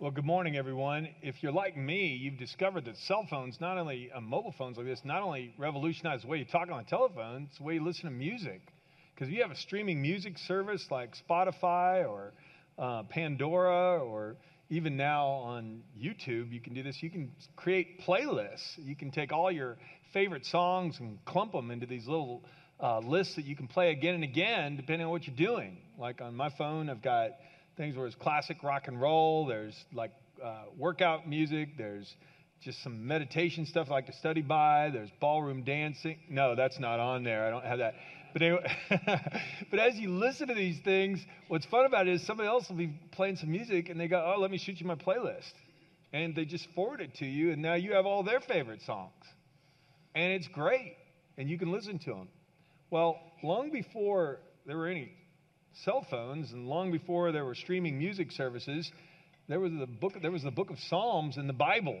Well, good morning, everyone. If you're like me, you've discovered that cell phones, not only uh, mobile phones like this, not only revolutionize the way you talk on the telephone, it's the way you listen to music. Because if you have a streaming music service like Spotify or uh, Pandora or even now on YouTube, you can do this. You can create playlists. You can take all your favorite songs and clump them into these little uh, lists that you can play again and again, depending on what you're doing. Like on my phone, I've got things where it's classic rock and roll. There's like uh, workout music. There's just some meditation stuff like to study by. There's ballroom dancing. No, that's not on there. I don't have that. But anyway, but as you listen to these things, what's fun about it is somebody else will be playing some music and they go, "Oh, let me shoot you my playlist," and they just forward it to you, and now you have all their favorite songs, and it's great, and you can listen to them. Well, long before there were any cell phones, and long before there were streaming music services, there was the book, there was the book of Psalms in the Bible.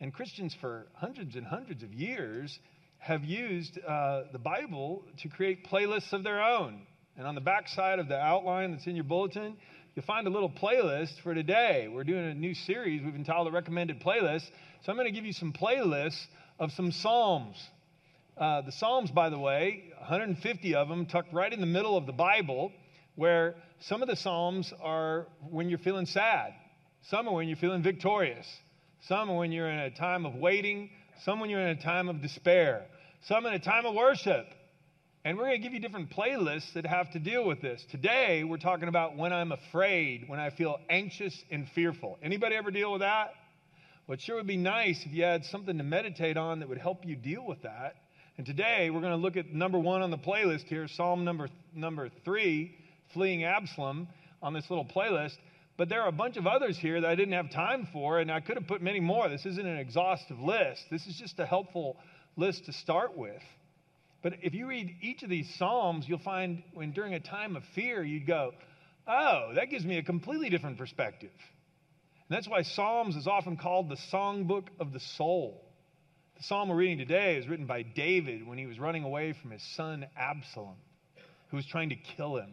And Christians for hundreds and hundreds of years have used uh, the Bible to create playlists of their own. And on the back side of the outline that's in your bulletin, you'll find a little playlist for today. We're doing a new series we've entitled the Recommended Playlist. So I'm going to give you some playlists of some Psalms. Uh, the Psalms, by the way, 150 of them tucked right in the middle of the Bible where some of the Psalms are when you're feeling sad, some are when you're feeling victorious, some are when you're in a time of waiting, some when you're in a time of despair, some in a time of worship. And we're going to give you different playlists that have to deal with this. Today, we're talking about when I'm afraid, when I feel anxious and fearful. Anybody ever deal with that? Well, it sure would be nice if you had something to meditate on that would help you deal with that. And today, we're going to look at number one on the playlist here, Psalm number, number three, fleeing Absalom on this little playlist. But there are a bunch of others here that I didn't have time for, and I could have put many more. This isn't an exhaustive list. This is just a helpful list to start with. But if you read each of these Psalms, you'll find when during a time of fear, you'd go, oh, that gives me a completely different perspective. And that's why Psalms is often called the songbook of the soul. The psalm we're reading today is written by David when he was running away from his son Absalom, who was trying to kill him.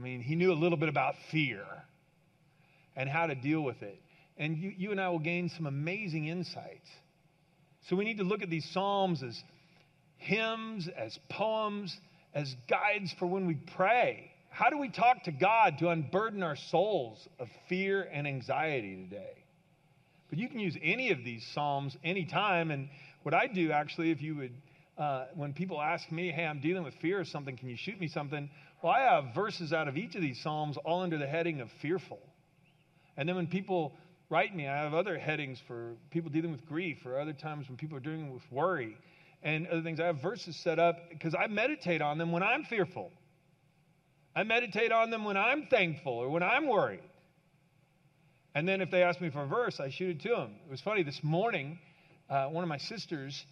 I mean, he knew a little bit about fear and how to deal with it. And you, you and I will gain some amazing insights. So we need to look at these Psalms as hymns, as poems, as guides for when we pray. How do we talk to God to unburden our souls of fear and anxiety today? But you can use any of these Psalms anytime. And what I do actually, if you would, uh, when people ask me, hey, I'm dealing with fear or something, can you shoot me something? Well, I have verses out of each of these Psalms all under the heading of fearful. And then when people write me, I have other headings for people dealing with grief or other times when people are dealing with worry and other things. I have verses set up because I meditate on them when I'm fearful. I meditate on them when I'm thankful or when I'm worried. And then if they ask me for a verse, I shoot it to them. It was funny, this morning, uh, one of my sisters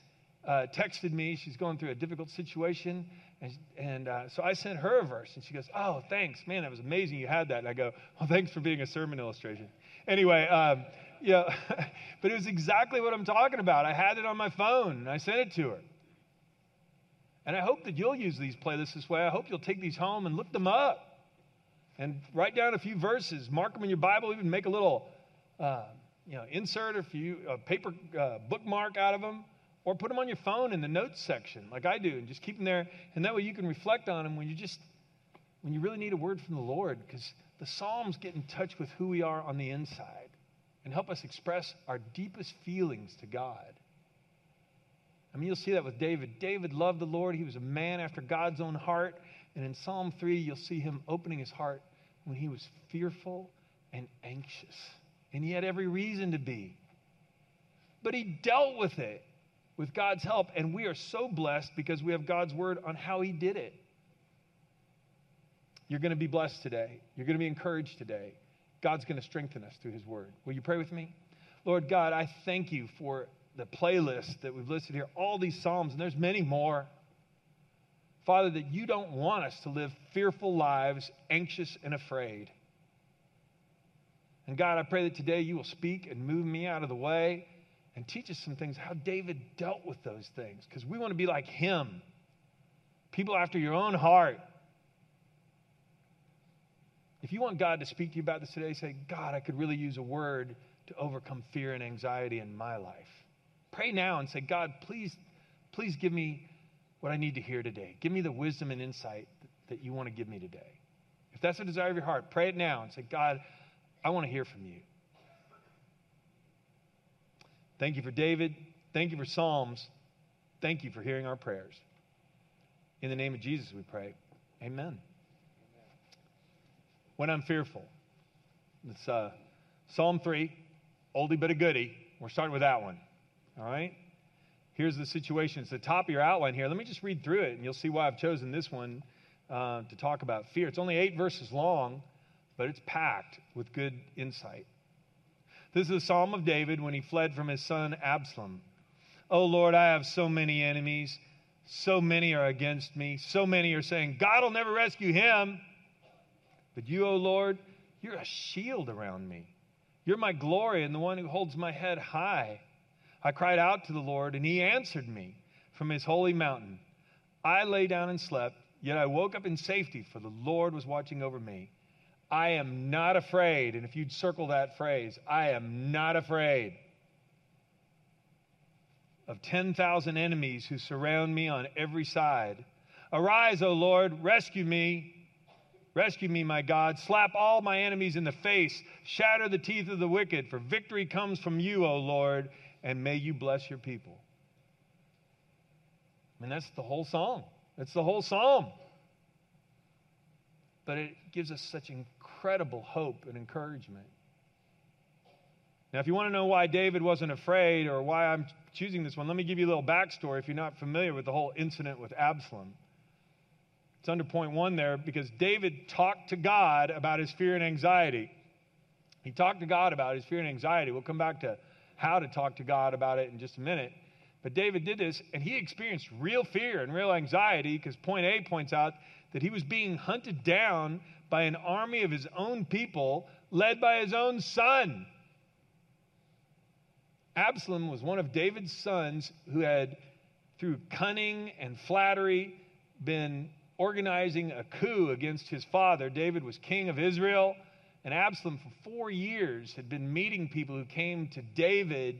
uh, texted me. She's going through a difficult situation. And, and uh, so I sent her a verse, and she goes, Oh, thanks. Man, that was amazing you had that. And I go, Well, thanks for being a sermon illustration. Anyway, um, but it was exactly what I'm talking about. I had it on my phone, and I sent it to her. And I hope that you'll use these playlists this way. I hope you'll take these home and look them up and write down a few verses, mark them in your Bible, even make a little uh, you know, insert a few a paper uh, bookmark out of them or put them on your phone in the notes section, like I do, and just keep them there. And that way you can reflect on them when you just, when you really need a word from the Lord, because the Psalms get in touch with who we are on the inside and help us express our deepest feelings to God. I mean, you'll see that with David. David loved the Lord. He was a man after God's own heart. And in Psalm 3, you'll see him opening his heart when he was fearful and anxious. And he had every reason to be. But he dealt with it with God's help. And we are so blessed because we have God's word on how He did it. You're going to be blessed today. You're going to be encouraged today. God's going to strengthen us through His word. Will you pray with me? Lord God, I thank you for the playlist that we've listed here, all these Psalms, and there's many more. Father, that you don't want us to live fearful lives, anxious and afraid. And God, I pray that today you will speak and move me out of the way and teach us some things how David dealt with those things because we want to be like him. People after your own heart. If you want God to speak to you about this today, say, God, I could really use a word to overcome fear and anxiety in my life. Pray now and say, God, please, please give me what I need to hear today. Give me the wisdom and insight that you want to give me today. If that's the desire of your heart, pray it now and say, God, I want to hear from you. Thank you for David. Thank you for Psalms. Thank you for hearing our prayers. In the name of Jesus, we pray. Amen. When I'm fearful, it's uh, Psalm 3, oldie but a goodie. We're starting with that one. All right? Here's the situation. It's the top of your outline here. Let me just read through it, and you'll see why I've chosen this one uh, to talk about fear. It's only eight verses long, but it's packed with good insight. This is a psalm of David when he fled from his son Absalom. Oh Lord, I have so many enemies. So many are against me. So many are saying, God will never rescue him. But you, O oh Lord, you're a shield around me. You're my glory and the one who holds my head high. I cried out to the Lord, and he answered me from his holy mountain. I lay down and slept, yet I woke up in safety, for the Lord was watching over me. I am not afraid. And if you'd circle that phrase, I am not afraid of 10,000 enemies who surround me on every side. Arise, O Lord, rescue me. Rescue me, my God. Slap all my enemies in the face. Shatter the teeth of the wicked, for victory comes from you, O Lord, and may you bless your people. I mean, that's the whole psalm. That's the whole psalm. But it gives us such incredible hope and encouragement. Now, if you want to know why David wasn't afraid or why I'm choosing this one, let me give you a little backstory if you're not familiar with the whole incident with Absalom. It's under point one there because David talked to God about his fear and anxiety. He talked to God about his fear and anxiety. We'll come back to how to talk to God about it in just a minute. But David did this, and he experienced real fear and real anxiety because point A points out that he was being hunted down by an army of his own people led by his own son. Absalom was one of David's sons who had, through cunning and flattery, been organizing a coup against his father. David was king of Israel, and Absalom, for four years, had been meeting people who came to David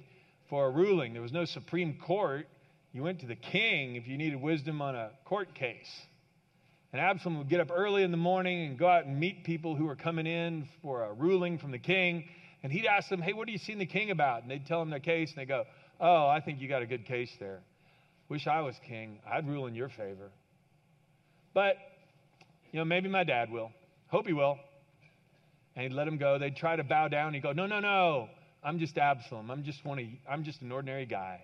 for a ruling. There was no Supreme Court. You went to the king if you needed wisdom on a court case. And Absalom would get up early in the morning and go out and meet people who were coming in for a ruling from the king. And he'd ask them, Hey, what are you seeing the king about? And they'd tell him their case, and they go, Oh, I think you got a good case there. Wish I was king. I'd rule in your favor. But, you know, maybe my dad will. Hope he will. And he'd let him go. They'd try to bow down. He'd go, No, no, no. I'm just Absalom. I'm just one of, I'm just an ordinary guy.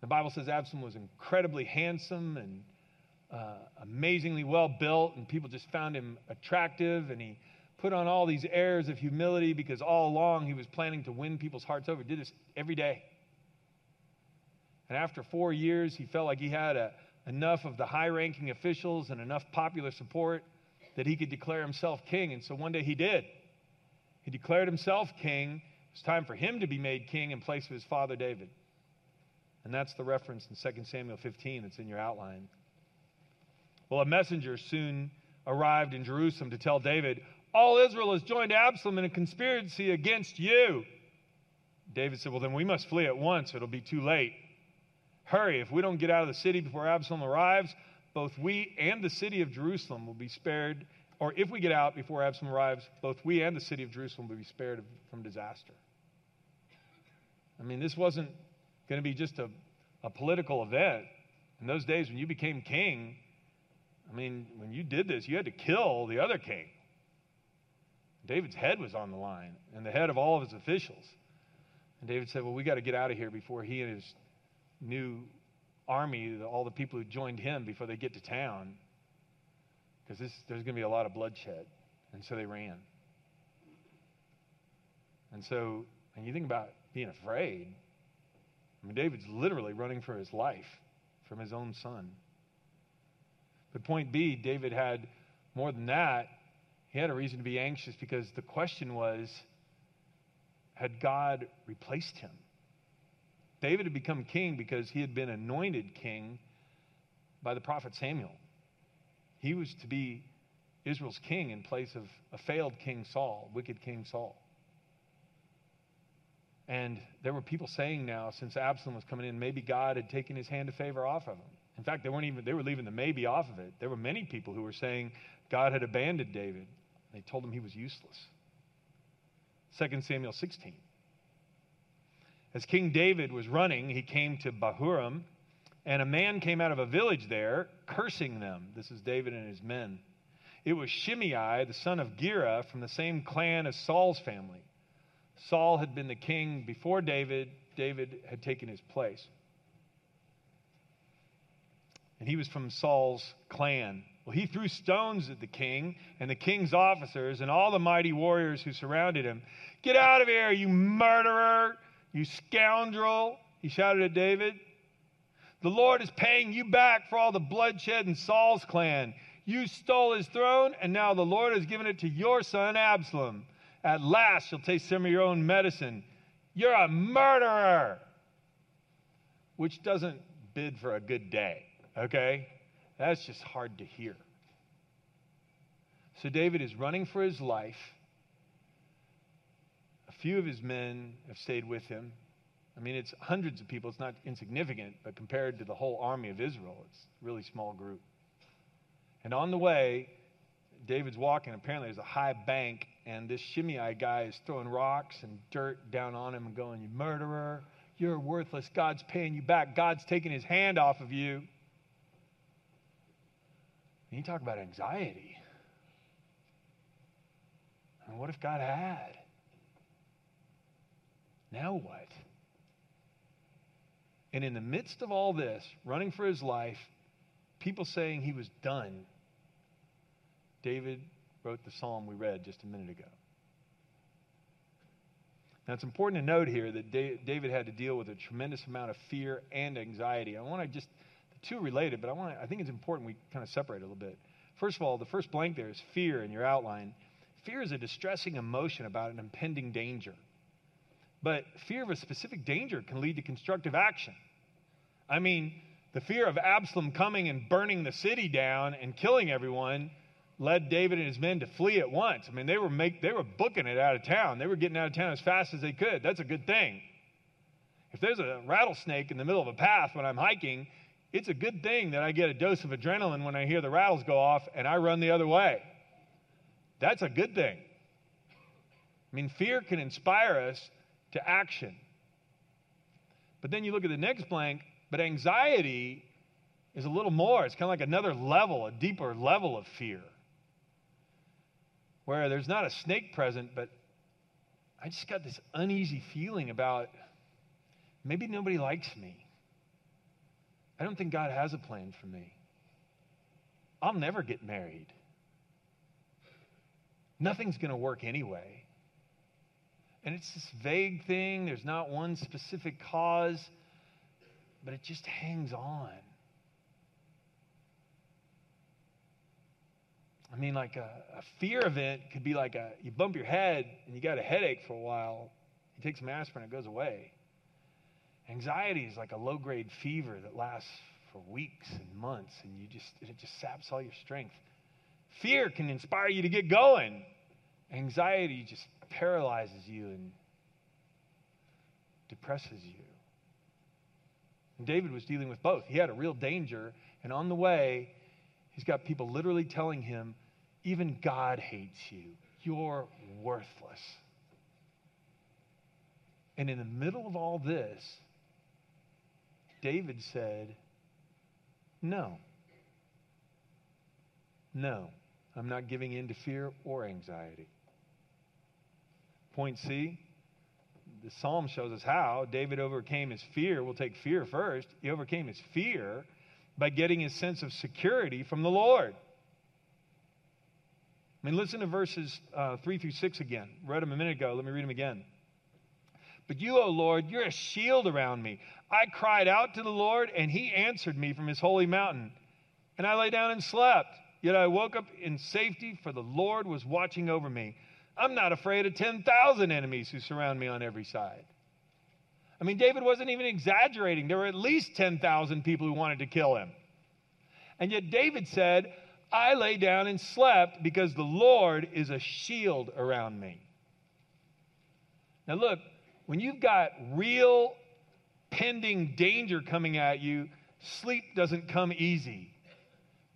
The Bible says Absalom was incredibly handsome and uh, amazingly well built, and people just found him attractive, and he put on all these airs of humility because all along he was planning to win people's hearts over. He did this every day. And after four years, he felt like he had a, enough of the high ranking officials and enough popular support that he could declare himself king. And so one day he did. He declared himself king. It was time for him to be made king in place of his father David. And that's the reference in 2 Samuel 15 that's in your outline. Well, a messenger soon arrived in Jerusalem to tell David, All Israel has joined Absalom in a conspiracy against you. David said, Well, then we must flee at once. It'll be too late. Hurry. If we don't get out of the city before Absalom arrives, both we and the city of Jerusalem will be spared. Or if we get out before Absalom arrives, both we and the city of Jerusalem will be spared from disaster. I mean, this wasn't going to be just a, a political event. In those days, when you became king, I mean, when you did this, you had to kill the other king. David's head was on the line, and the head of all of his officials. And David said, Well, we got to get out of here before he and his new army, all the people who joined him, before they get to town, because there's going to be a lot of bloodshed. And so they ran. And so, and you think about being afraid. I mean, David's literally running for his life from his own son. But point B, David had more than that. He had a reason to be anxious because the question was had God replaced him? David had become king because he had been anointed king by the prophet Samuel. He was to be Israel's king in place of a failed King Saul, wicked King Saul. And there were people saying now, since Absalom was coming in, maybe God had taken his hand of favor off of him. In fact, they weren't even they were leaving the maybe off of it. There were many people who were saying God had abandoned David. They told him he was useless. 2 Samuel 16. As King David was running, he came to Bahurim, and a man came out of a village there, cursing them. This is David and his men. It was Shimei, the son of Gera, from the same clan as Saul's family. Saul had been the king before David, David had taken his place. And he was from Saul's clan. Well, he threw stones at the king and the king's officers and all the mighty warriors who surrounded him. Get out of here, you murderer! You scoundrel, he shouted at David. The Lord is paying you back for all the bloodshed in Saul's clan. You stole his throne, and now the Lord has given it to your son Absalom. At last, you'll taste some of your own medicine. You're a murderer, which doesn't bid for a good day, okay? That's just hard to hear. So David is running for his life A few of his men have stayed with him. I mean, it's hundreds of people. It's not insignificant, but compared to the whole army of Israel, it's a really small group. And on the way, David's walking. Apparently, there's a high bank, and this Shimei guy is throwing rocks and dirt down on him and going, You murderer, you're worthless. God's paying you back. God's taking his hand off of you. You talk about anxiety. And what if God had? Now what? And in the midst of all this, running for his life, people saying he was done, David wrote the psalm we read just a minute ago. Now, it's important to note here that David had to deal with a tremendous amount of fear and anxiety. I want to just, two related, but I, want I think it's important we kind of separate a little bit. First of all, the first blank there is fear in your outline. Fear is a distressing emotion about an impending danger. But fear of a specific danger can lead to constructive action. I mean, the fear of Absalom coming and burning the city down and killing everyone led David and his men to flee at once. I mean, they were make, they were booking it out of town. They were getting out of town as fast as they could. That's a good thing. If there's a rattlesnake in the middle of a path when I'm hiking, it's a good thing that I get a dose of adrenaline when I hear the rattles go off and I run the other way. That's a good thing. I mean, fear can inspire us to action. But then you look at the next blank, but anxiety is a little more. It's kind of like another level, a deeper level of fear. Where there's not a snake present, but I just got this uneasy feeling about maybe nobody likes me. I don't think God has a plan for me. I'll never get married. Nothing's going to work anyway. And it's this vague thing, there's not one specific cause, but it just hangs on. I mean, like a, a, fear event could be like a you bump your head and you got a headache for a while. You take some aspirin, it goes away. Anxiety is like a low grade fever that lasts for weeks and months, and you just it just saps all your strength. Fear can inspire you to get going. Anxiety just paralyzes you and depresses you. And David was dealing with both. He had a real danger, and on the way, he's got people literally telling him, even God hates you. You're worthless. And in the middle of all this, David said, No. No, I'm not giving in to fear or anxiety. Point C, the psalm shows us how David overcame his fear. We'll take fear first. He overcame his fear by getting his sense of security from the Lord. I mean, listen to verses uh, 3 through 6 again. Read them a minute ago. Let me read them again. But you, O Lord, you're a shield around me. I cried out to the Lord, and he answered me from his holy mountain. And I lay down and slept. Yet I woke up in safety, for the Lord was watching over me. I'm not afraid of 10,000 enemies who surround me on every side. I mean, David wasn't even exaggerating. There were at least 10,000 people who wanted to kill him. And yet David said, I lay down and slept because the Lord is a shield around me. Now, look, when you've got real pending danger coming at you, sleep doesn't come easy.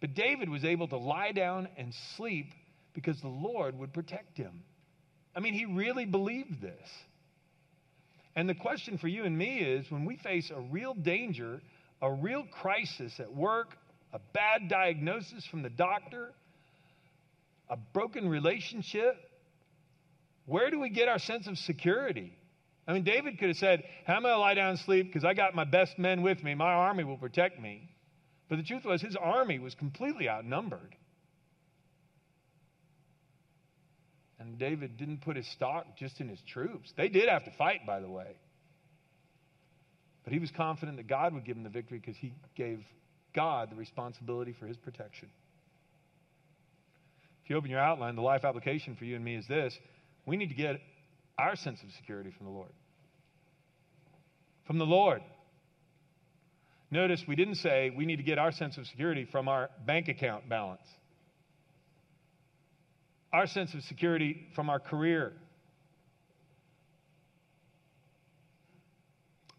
But David was able to lie down and sleep because the Lord would protect him. I mean, he really believed this. And the question for you and me is when we face a real danger, a real crisis at work, a bad diagnosis from the doctor, a broken relationship, where do we get our sense of security? I mean, David could have said, How am I going to lie down and sleep? Because I got my best men with me. My army will protect me. But the truth was, his army was completely outnumbered. And David didn't put his stock just in his troops. They did have to fight, by the way. But he was confident that God would give him the victory because he gave God the responsibility for his protection. If you open your outline, the life application for you and me is this we need to get our sense of security from the Lord. From the Lord. Notice we didn't say we need to get our sense of security from our bank account balance, our sense of security from our career,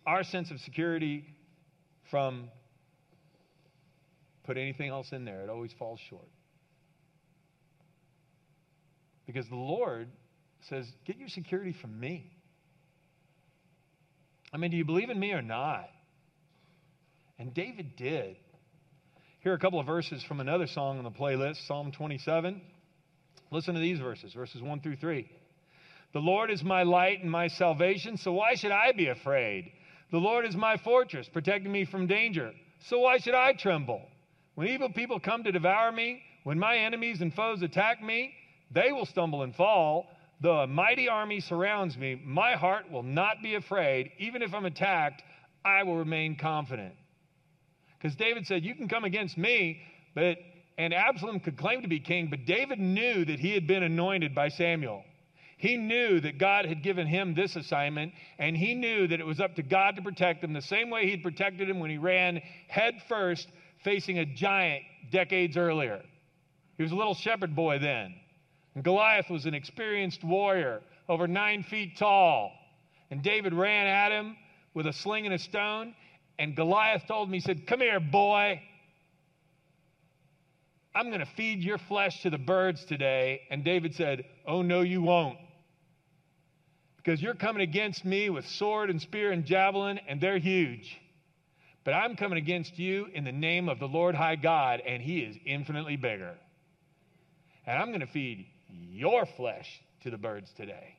our sense of security from put anything else in there, it always falls short. Because the Lord says, Get your security from me. I mean, do you believe in me or not? And David did. Here are a couple of verses from another song on the playlist, Psalm 27. Listen to these verses, verses 1 through 3. The Lord is my light and my salvation, so why should I be afraid? The Lord is my fortress, protecting me from danger, so why should I tremble? When evil people come to devour me, when my enemies and foes attack me, they will stumble and fall. Though a mighty army surrounds me, my heart will not be afraid. Even if I'm attacked, I will remain confident. Because David said, You can come against me, but and Absalom could claim to be king, but David knew that he had been anointed by Samuel. He knew that God had given him this assignment, and he knew that it was up to God to protect him the same way he'd protected him when he ran head first facing a giant decades earlier. He was a little shepherd boy then. And Goliath was an experienced warrior, over nine feet tall. And David ran at him with a sling and a stone. And Goliath told him, He said, Come here, boy. I'm going to feed your flesh to the birds today. And David said, Oh, no, you won't. Because you're coming against me with sword and spear and javelin, and they're huge. But I'm coming against you in the name of the Lord High God, and He is infinitely bigger. And I'm going to feed your flesh to the birds today.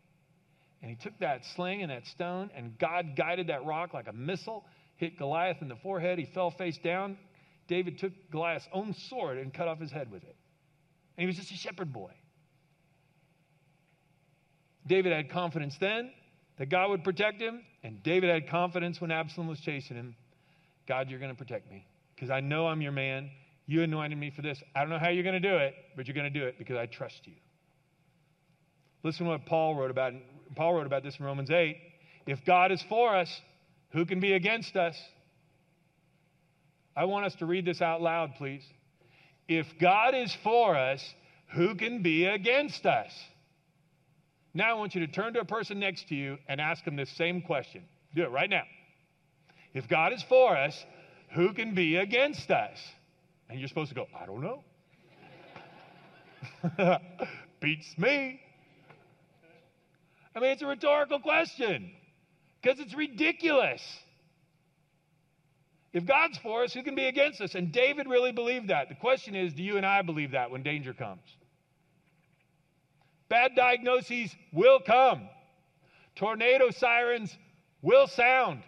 And he took that sling and that stone, and God guided that rock like a missile, hit Goliath in the forehead. He fell face down. David took Goliath's own sword and cut off his head with it. And he was just a shepherd boy. David had confidence then that God would protect him, and David had confidence when Absalom was chasing him God, you're going to protect me because I know I'm your man. You anointed me for this. I don't know how you're going to do it, but you're going to do it because I trust you. Listen to what Paul wrote about. Paul wrote about this in Romans 8. If God is for us, who can be against us? I want us to read this out loud, please. If God is for us, who can be against us? Now I want you to turn to a person next to you and ask them this same question. Do it right now. If God is for us, who can be against us? And you're supposed to go, I don't know. Beats me. I mean, it's a rhetorical question because it's ridiculous. If God's for us, who can be against us? And David really believed that. The question is do you and I believe that when danger comes? Bad diagnoses will come, tornado sirens will sound.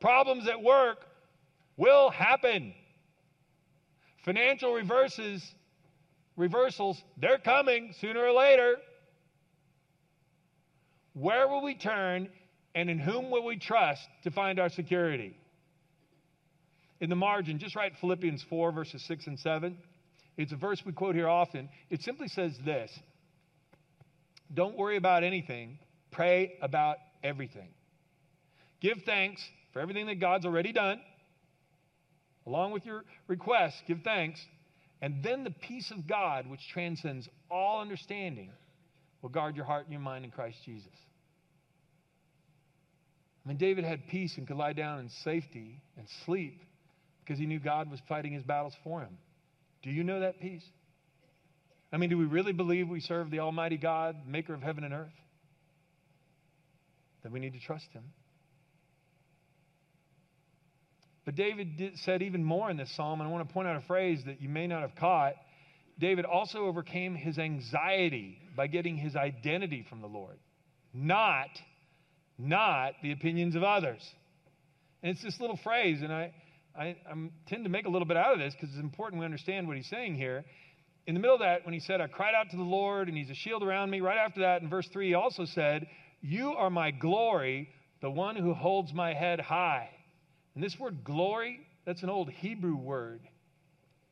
Problems at work will happen. Financial reverses, reversals, they're coming sooner or later. Where will we turn and in whom will we trust to find our security? In the margin, just write Philippians 4, verses 6 and 7. It's a verse we quote here often. It simply says this Don't worry about anything, pray about everything. Give thanks for everything that God's already done. Along with your requests, give thanks. And then the peace of God, which transcends all understanding, will guard your heart and your mind in Christ Jesus. I mean, David had peace and could lie down in safety and sleep because he knew God was fighting his battles for him. Do you know that peace? I mean, do we really believe we serve the Almighty God, maker of heaven and earth? Then we need to trust him. But David did, said even more in this psalm, and I want to point out a phrase that you may not have caught. David also overcame his anxiety by getting his identity from the Lord, not, not the opinions of others. And it's this little phrase, and I, I I'm, tend to make a little bit out of this because it's important we understand what he's saying here. In the middle of that, when he said, I cried out to the Lord, and he's a shield around me, right after that, in verse 3, he also said, You are my glory, the one who holds my head high. And this word glory, that's an old Hebrew word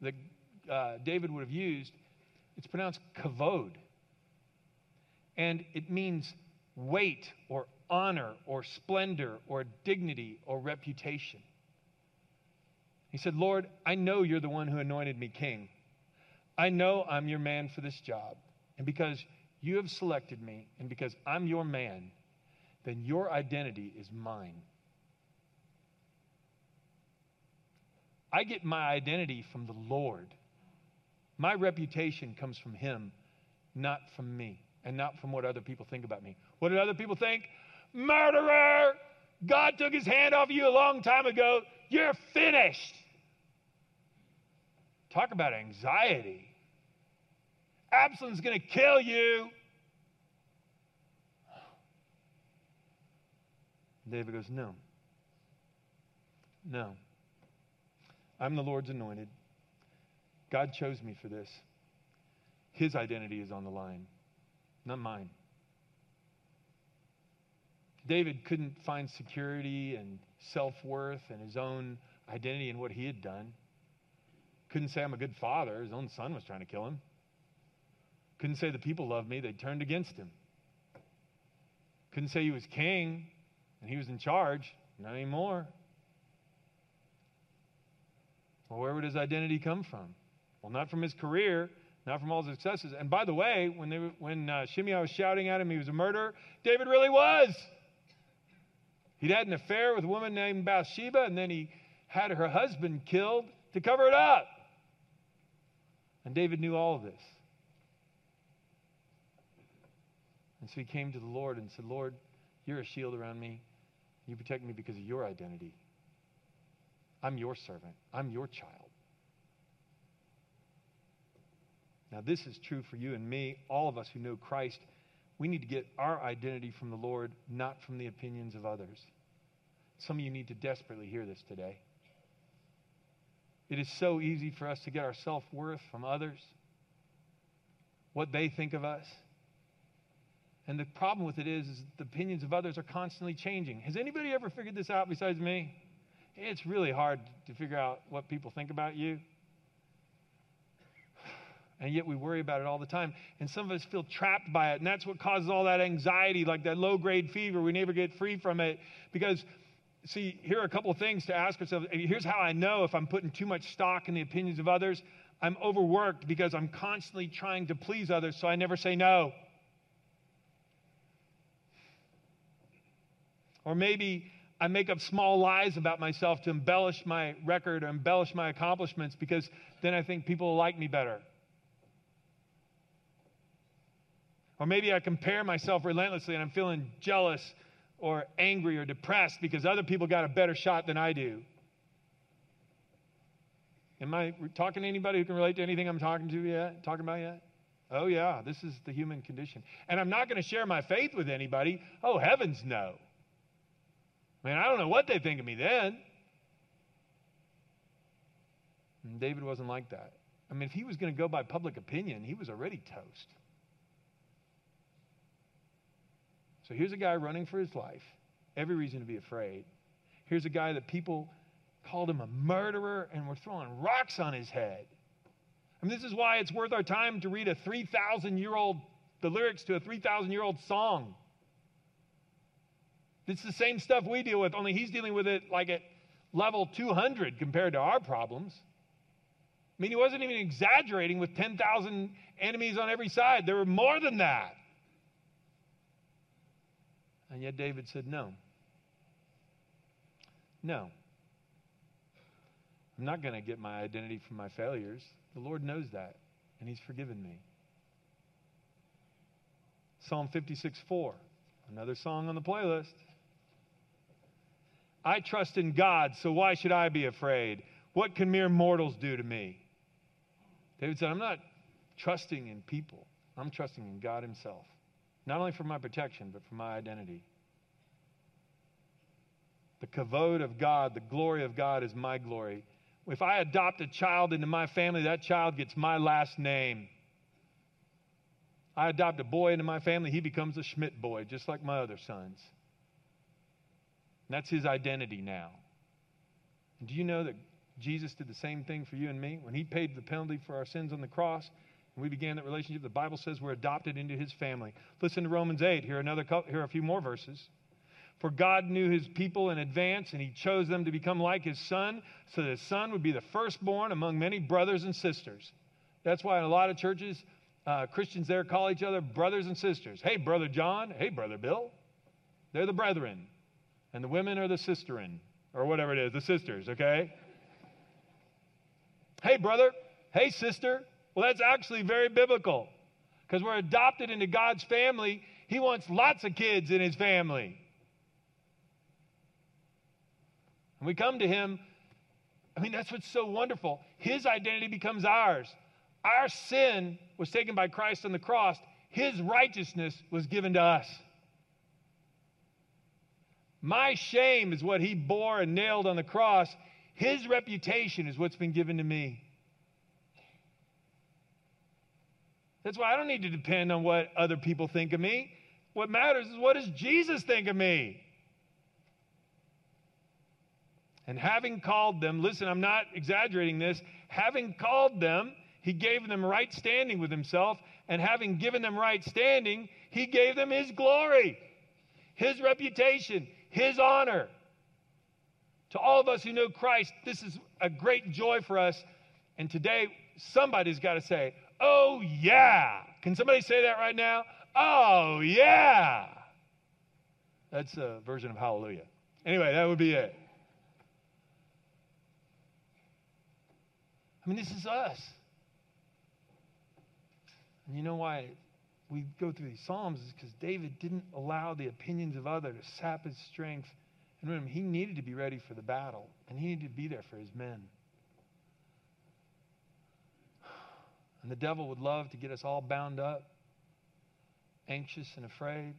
that uh, David would have used. It's pronounced kavod. And it means weight or honor or splendor or dignity or reputation. He said, Lord, I know you're the one who anointed me king. I know I'm your man for this job. And because you have selected me and because I'm your man, then your identity is mine. I get my identity from the Lord. My reputation comes from Him, not from me, and not from what other people think about me. What did other people think? Murderer! God took his hand off you a long time ago. You're finished. Talk about anxiety. Absalom's going to kill you. David goes, No. No. I'm the Lord's anointed. God chose me for this. His identity is on the line, not mine. David couldn't find security and self worth and his own identity in what he had done. Couldn't say, I'm a good father. His own son was trying to kill him. Couldn't say, the people love me. They turned against him. Couldn't say he was king and he was in charge. Not anymore. Well, where would his identity come from? Well, not from his career, not from all his successes. And by the way, when, they, when uh, Shimei was shouting at him he was a murderer, David really was. He'd had an affair with a woman named Bathsheba, and then he had her husband killed to cover it up. And David knew all of this. And so he came to the Lord and said, Lord, you're a shield around me. You protect me because of your identity. I'm your servant, I'm your child. Now, this is true for you and me, all of us who know Christ. We need to get our identity from the Lord, not from the opinions of others. Some of you need to desperately hear this today. It is so easy for us to get our self worth from others, what they think of us. And the problem with it is, is the opinions of others are constantly changing. Has anybody ever figured this out besides me? It's really hard to figure out what people think about you. And yet we worry about it all the time. And some of us feel trapped by it. And that's what causes all that anxiety, like that low grade fever. We never get free from it. Because, see, here are a couple of things to ask ourselves. Here's how I know if I'm putting too much stock in the opinions of others I'm overworked because I'm constantly trying to please others, so I never say no. Or maybe I make up small lies about myself to embellish my record or embellish my accomplishments because then I think people will like me better. Or maybe I compare myself relentlessly and I'm feeling jealous or angry or depressed because other people got a better shot than I do. Am I talking to anybody who can relate to anything I'm talking to yet? Talking about yet? Oh yeah, this is the human condition. And I'm not going to share my faith with anybody. Oh heavens no. Man, I don't know what they think of me then. And David wasn't like that. I mean, if he was going to go by public opinion, he was already toast. So here's a guy running for his life, every reason to be afraid. Here's a guy that people called him a murderer and were throwing rocks on his head. I mean, this is why it's worth our time to read a 3,000 year old, the lyrics to a 3,000 year old song. It's the same stuff we deal with, only he's dealing with it like at level 200 compared to our problems. I mean, he wasn't even exaggerating with 10,000 enemies on every side. There were more than that. And yet David said, No. No. I'm not going to get my identity from my failures. The Lord knows that, and He's forgiven me. Psalm 56 4, another song on the playlist. I trust in God, so why should I be afraid? What can mere mortals do to me? David said, I'm not trusting in people, I'm trusting in God Himself. Not only for my protection, but for my identity. The kavod of God, the glory of God is my glory. If I adopt a child into my family, that child gets my last name. I adopt a boy into my family, he becomes a Schmidt boy, just like my other sons. And that's his identity now. And do you know that Jesus did the same thing for you and me? When he paid the penalty for our sins on the cross, we began that relationship, the Bible says we're adopted into his family. Listen to Romans 8. Here, another, here are a few more verses. For God knew his people in advance, and he chose them to become like his son, so that his son would be the firstborn among many brothers and sisters. That's why in a lot of churches, uh, Christians there call each other brothers and sisters. Hey, Brother John. Hey, Brother Bill. They're the brethren. And the women are the sisterin, or whatever it is, the sisters, okay? Hey, brother. Hey, sister. Well, that's actually very biblical because we're adopted into God's family. He wants lots of kids in his family. And we come to him. I mean, that's what's so wonderful. His identity becomes ours. Our sin was taken by Christ on the cross, his righteousness was given to us. My shame is what he bore and nailed on the cross. His reputation is what's been given to me. That's why I don't need to depend on what other people think of me. What matters is what does Jesus think of me? And having called them, listen, I'm not exaggerating this, having called them, he gave them right standing with himself. And having given them right standing, he gave them his glory, his reputation, his honor. To all of us who know Christ, this is a great joy for us. And today, somebody's got to say, Oh, yeah. Can somebody say that right now? Oh, yeah. That's a version of hallelujah. Anyway, that would be it. I mean, this is us. And you know why we go through these Psalms is because David didn't allow the opinions of others to sap his strength. And remember, he needed to be ready for the battle, and he needed to be there for his men. And the devil would love to get us all bound up, anxious and afraid.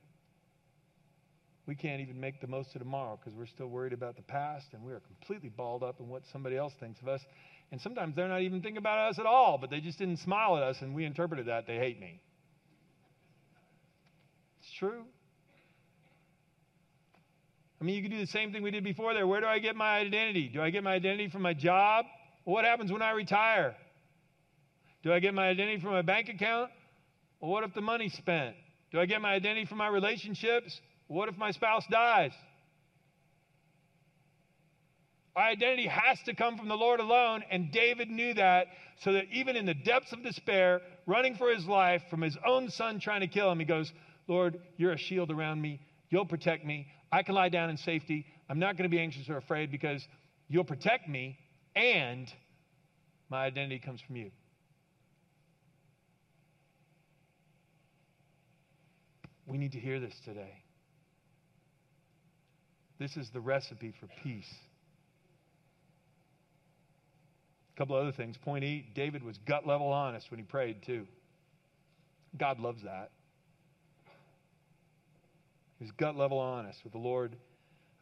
We can't even make the most of tomorrow because we're still worried about the past and we are completely balled up in what somebody else thinks of us. And sometimes they're not even thinking about us at all, but they just didn't smile at us and we interpreted that they hate me. It's true. I mean, you can do the same thing we did before there. Where do I get my identity? Do I get my identity from my job? what happens when I retire? Do I get my identity from my bank account? Well, what if the money's spent? Do I get my identity from my relationships? What if my spouse dies? Our identity has to come from the Lord alone, and David knew that, so that even in the depths of despair, running for his life from his own son trying to kill him, he goes, Lord, you're a shield around me. You'll protect me. I can lie down in safety. I'm not going to be anxious or afraid because you'll protect me, and my identity comes from you. We need to hear this today. This is the recipe for peace. A couple of other things. Point eight David was gut level honest when he prayed, too. God loves that. He was gut level honest with the Lord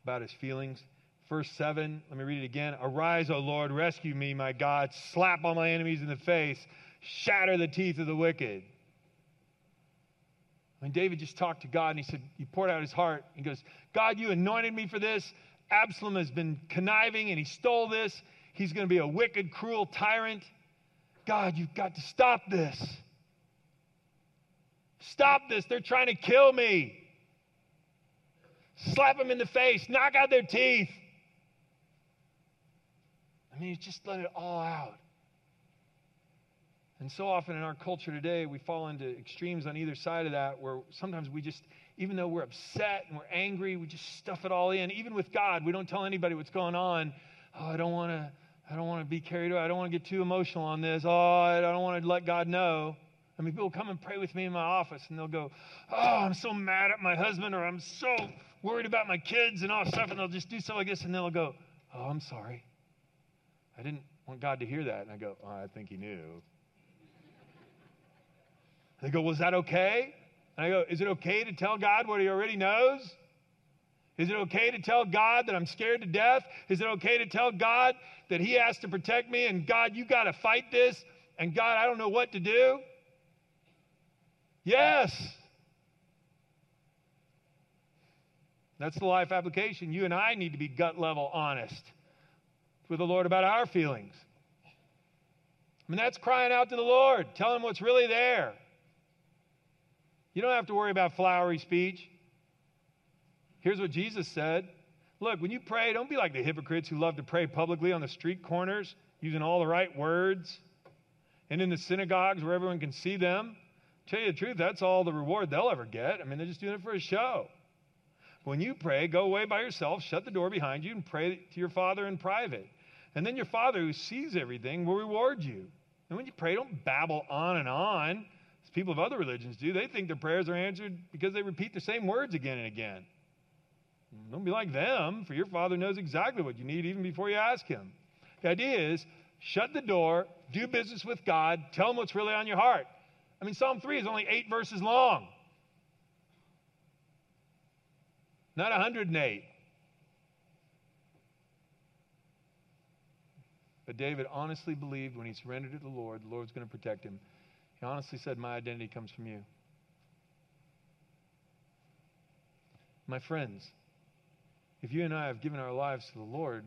about his feelings. Verse 7, let me read it again. Arise, O Lord, rescue me, my God. Slap all my enemies in the face, shatter the teeth of the wicked. When David just talked to God and he said, he poured out his heart. He goes, God, you anointed me for this. Absalom has been conniving and he stole this. He's going to be a wicked, cruel tyrant. God, you've got to stop this. Stop this. They're trying to kill me. Slap them in the face, knock out their teeth. I mean, just let it all out. And so often in our culture today, we fall into extremes on either side of that where sometimes we just, even though we're upset and we're angry, we just stuff it all in. Even with God, we don't tell anybody what's going on. Oh, I don't want to. I don't want to be carried away. I don't want to get too emotional on this. Oh, I don't want to let God know. I mean, people come and pray with me in my office and they'll go, Oh, I'm so mad at my husband, or I'm so worried about my kids and all stuff. And they'll just do stuff like this and they'll go, Oh, I'm sorry. I didn't want God to hear that. And I go, Oh, I think He knew. They go, Was that okay? And I go, Is it okay to tell God what He already knows? Is it okay to tell God that I'm scared to death? Is it okay to tell God that He has to protect me and God, you got to fight this? And God, I don't know what to do? Yes. That's the life application. You and I need to be gut level honest with the Lord about our feelings. I mean, that's crying out to the Lord, tell Him what's really there. You don't have to worry about flowery speech. Here's what Jesus said Look, when you pray, don't be like the hypocrites who love to pray publicly on the street corners using all the right words and in the synagogues where everyone can see them. Tell you the truth, that's all the reward they'll ever get. I mean, they're just doing it for a show. When you pray, go away by yourself, shut the door behind you, and pray to your Father in private. And then your Father who sees everything will reward you. And when you pray, don't babble on and on, people of other religions do. They think their prayers are answered because they repeat the same words again and again. Don't be like them, for your Father knows exactly what you need even before you ask Him. The idea is shut the door, do business with God, tell Him what's really on your heart. I mean, Psalm 3 is only eight verses long, not 108. But David honestly believed when he surrendered to the Lord, the Lord's going to protect him. He honestly said, My identity comes from you. My friends, if you and I have given our lives to the Lord,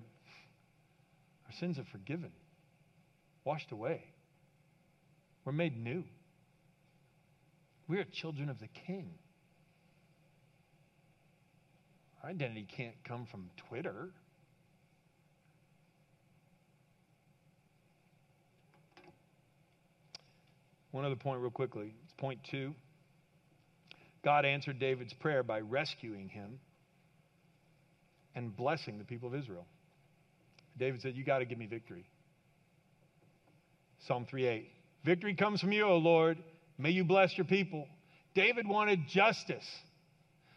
our sins are forgiven, washed away. We're made new. We are children of the King. Our identity can't come from Twitter. One other point, real quickly. It's point two. God answered David's prayer by rescuing him and blessing the people of Israel. David said, You got to give me victory. Psalm 3:8. Victory comes from you, O Lord. May you bless your people. David wanted justice.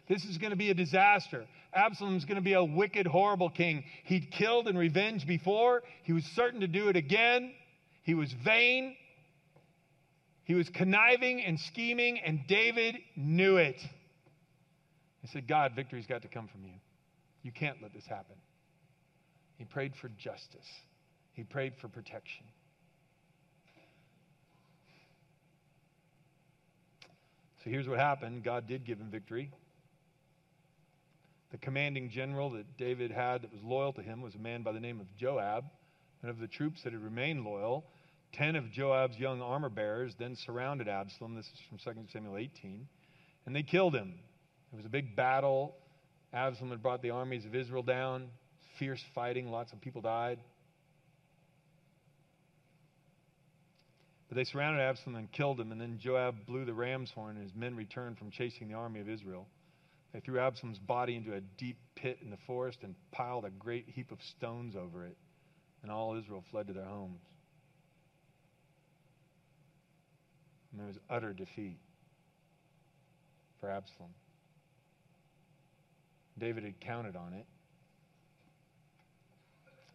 This is going to be a disaster. Absalom's going to be a wicked, horrible king. He'd killed and revenged before. He was certain to do it again. He was vain. He was conniving and scheming, and David knew it. He said, God, victory's got to come from you. You can't let this happen. He prayed for justice, he prayed for protection. So here's what happened God did give him victory. The commanding general that David had that was loyal to him was a man by the name of Joab. And of the troops that had remained loyal, ten of Joab's young armor bearers then surrounded Absalom. This is from 2 Samuel 18. And they killed him. It was a big battle. Absalom had brought the armies of Israel down. Fierce fighting, lots of people died. But they surrounded Absalom and killed him, and then Joab blew the ram's horn, and his men returned from chasing the army of Israel. They threw Absalom's body into a deep pit in the forest and piled a great heap of stones over it, and all Israel fled to their homes. And there was utter defeat for Absalom. David had counted on it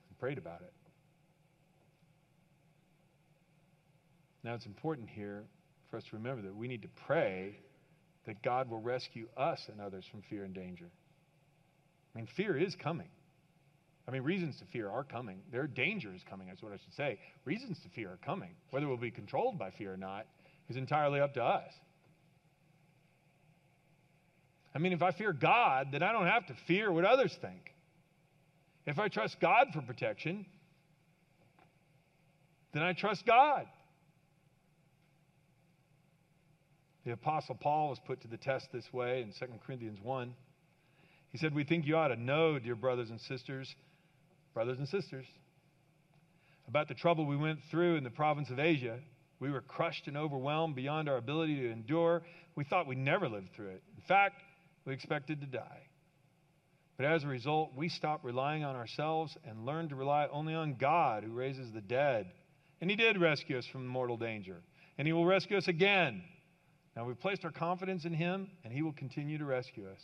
and prayed about it. Now, it's important here for us to remember that we need to pray that God will rescue us and others from fear and danger. I mean, fear is coming. I mean, reasons to fear are coming. There are dangers coming, that's what I should say. Reasons to fear are coming. Whether we'll be controlled by fear or not is entirely up to us. I mean, if I fear God, then I don't have to fear what others think. If I trust God for protection, then I trust God. The Apostle Paul was put to the test this way in 2 Corinthians 1. He said, We think you ought to know, dear brothers and sisters, brothers and sisters, about the trouble we went through in the province of Asia We were crushed and overwhelmed beyond our ability to endure. We thought we'd never live through it. In fact, we expected to die. But as a result, we stopped relying on ourselves and learned to rely only on God who raises the dead. And He did rescue us from mortal danger, and He will rescue us again. Now we've placed our confidence in Him, and He will continue to rescue us.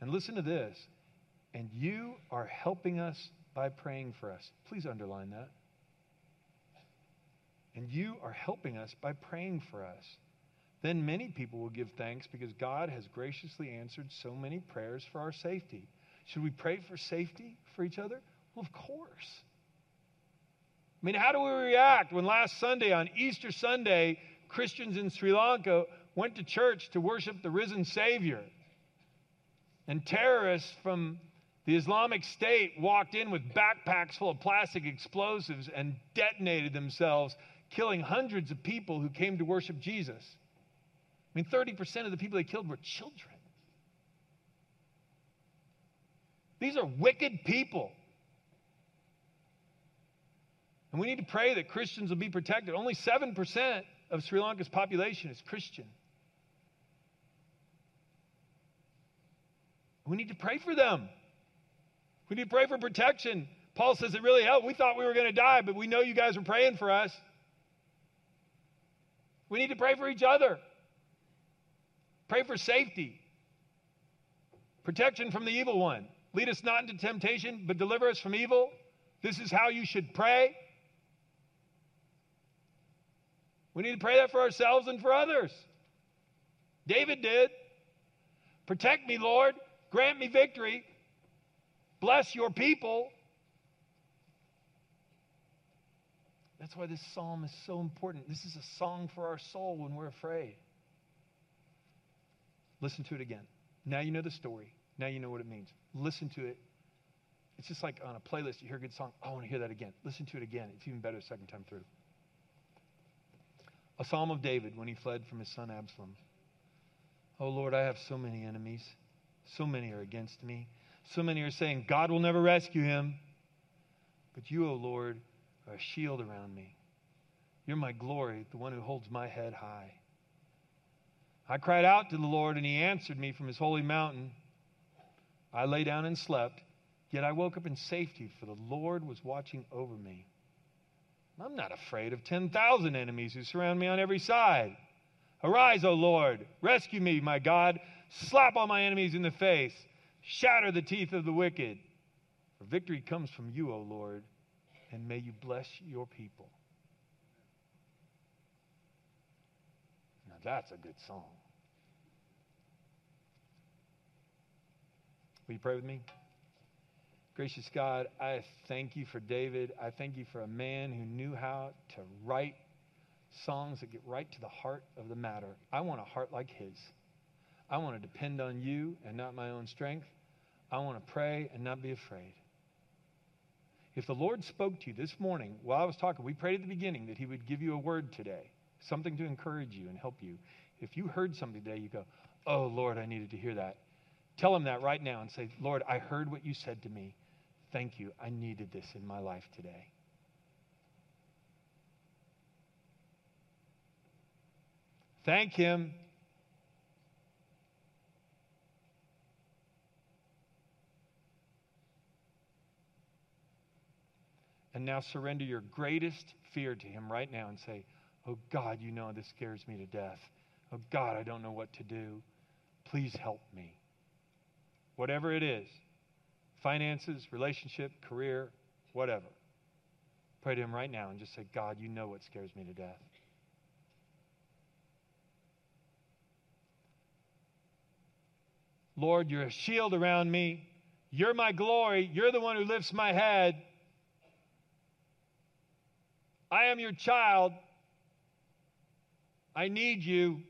And listen to this and you are helping us by praying for us. Please underline that. And you are helping us by praying for us. Then many people will give thanks because God has graciously answered so many prayers for our safety. Should we pray for safety for each other? Well, of course. I mean, how do we react when last Sunday, on Easter Sunday, Christians in Sri Lanka went to church to worship the risen Savior? And terrorists from the Islamic State walked in with backpacks full of plastic explosives and detonated themselves, killing hundreds of people who came to worship Jesus. I mean, 30% of the people they killed were children. These are wicked people. And we need to pray that Christians will be protected. Only 7% of Sri Lanka's population is Christian. We need to pray for them. We need to pray for protection. Paul says it really helped. We thought we were going to die, but we know you guys were praying for us. We need to pray for each other. Pray for safety, protection from the evil one. Lead us not into temptation, but deliver us from evil. This is how you should pray. We need to pray that for ourselves and for others. David did. Protect me, Lord. Grant me victory. Bless your people. That's why this psalm is so important. This is a song for our soul when we're afraid. Listen to it again. Now you know the story. Now you know what it means. Listen to it. It's just like on a playlist, you hear a good song. Oh, I want to hear that again. Listen to it again. It's even better the second time through. A psalm of David when he fled from his son Absalom. Oh Lord, I have so many enemies. So many are against me. So many are saying, God will never rescue him. But you, O oh Lord, a shield around me. You're my glory, the one who holds my head high. I cried out to the Lord, and he answered me from his holy mountain. I lay down and slept, yet I woke up in safety, for the Lord was watching over me. I'm not afraid of 10,000 enemies who surround me on every side. Arise, O Lord, rescue me, my God. Slap all my enemies in the face. Shatter the teeth of the wicked. For victory comes from you, O Lord, and may you bless your people. Now that's a good song. Will you pray with me? Gracious God, I thank you for David. I thank you for a man who knew how to write songs that get right to the heart of the matter. I want a heart like his. I want to depend on you and not my own strength. I want to pray and not be afraid. If the Lord spoke to you this morning while I was talking, we prayed at the beginning that He would give you a word today, something to encourage you and help you. If you heard something today, you go, Oh, Lord, I needed to hear that. Tell Him that right now and say, Lord, I heard what you said to me. Thank you. I needed this in my life today. Thank Him And now surrender your greatest fear to Him right now and say, Oh God, you know this scares me to death. Oh God, I don't know what to do. Please help me. Whatever it is finances, relationship, career, whatever. Pray to Him right now and just say, God, you know what scares me to death. Lord, you're a shield around me. You're my glory. You're the one who lifts my head. I am your child. I need you.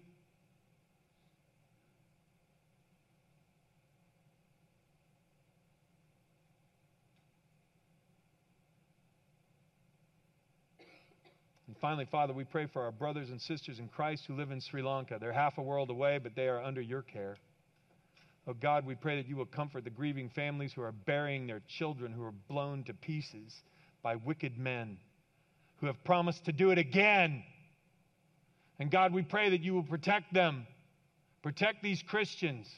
And finally, Father, we pray for our brothers and sisters in Christ who live in Sri Lanka. They're half a world away, but they are under your care. Oh God, we pray that you will comfort the grieving families who are burying their children who are blown to pieces by wicked men who have promised to do it again. And God, we pray that you will protect them, protect these Christians.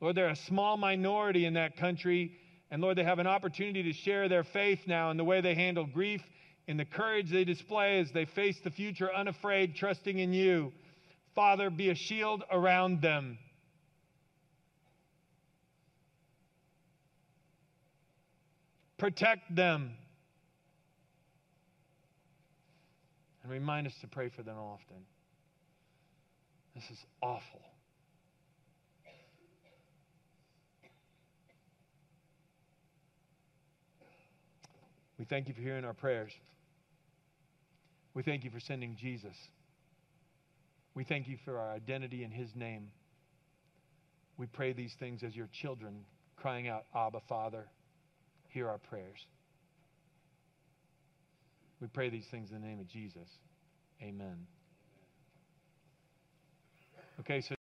Lord, they're a small minority in that country. And Lord, they have an opportunity to share their faith now in the way they handle grief, in the courage they display as they face the future unafraid, trusting in you. Father, be a shield around them. Protect them. And remind us to pray for them often. This is awful. We thank you for hearing our prayers. We thank you for sending Jesus. We thank you for our identity in his name. We pray these things as your children crying out, Abba, Father, hear our prayers. We pray these things in the name of Jesus. Amen. Okay, so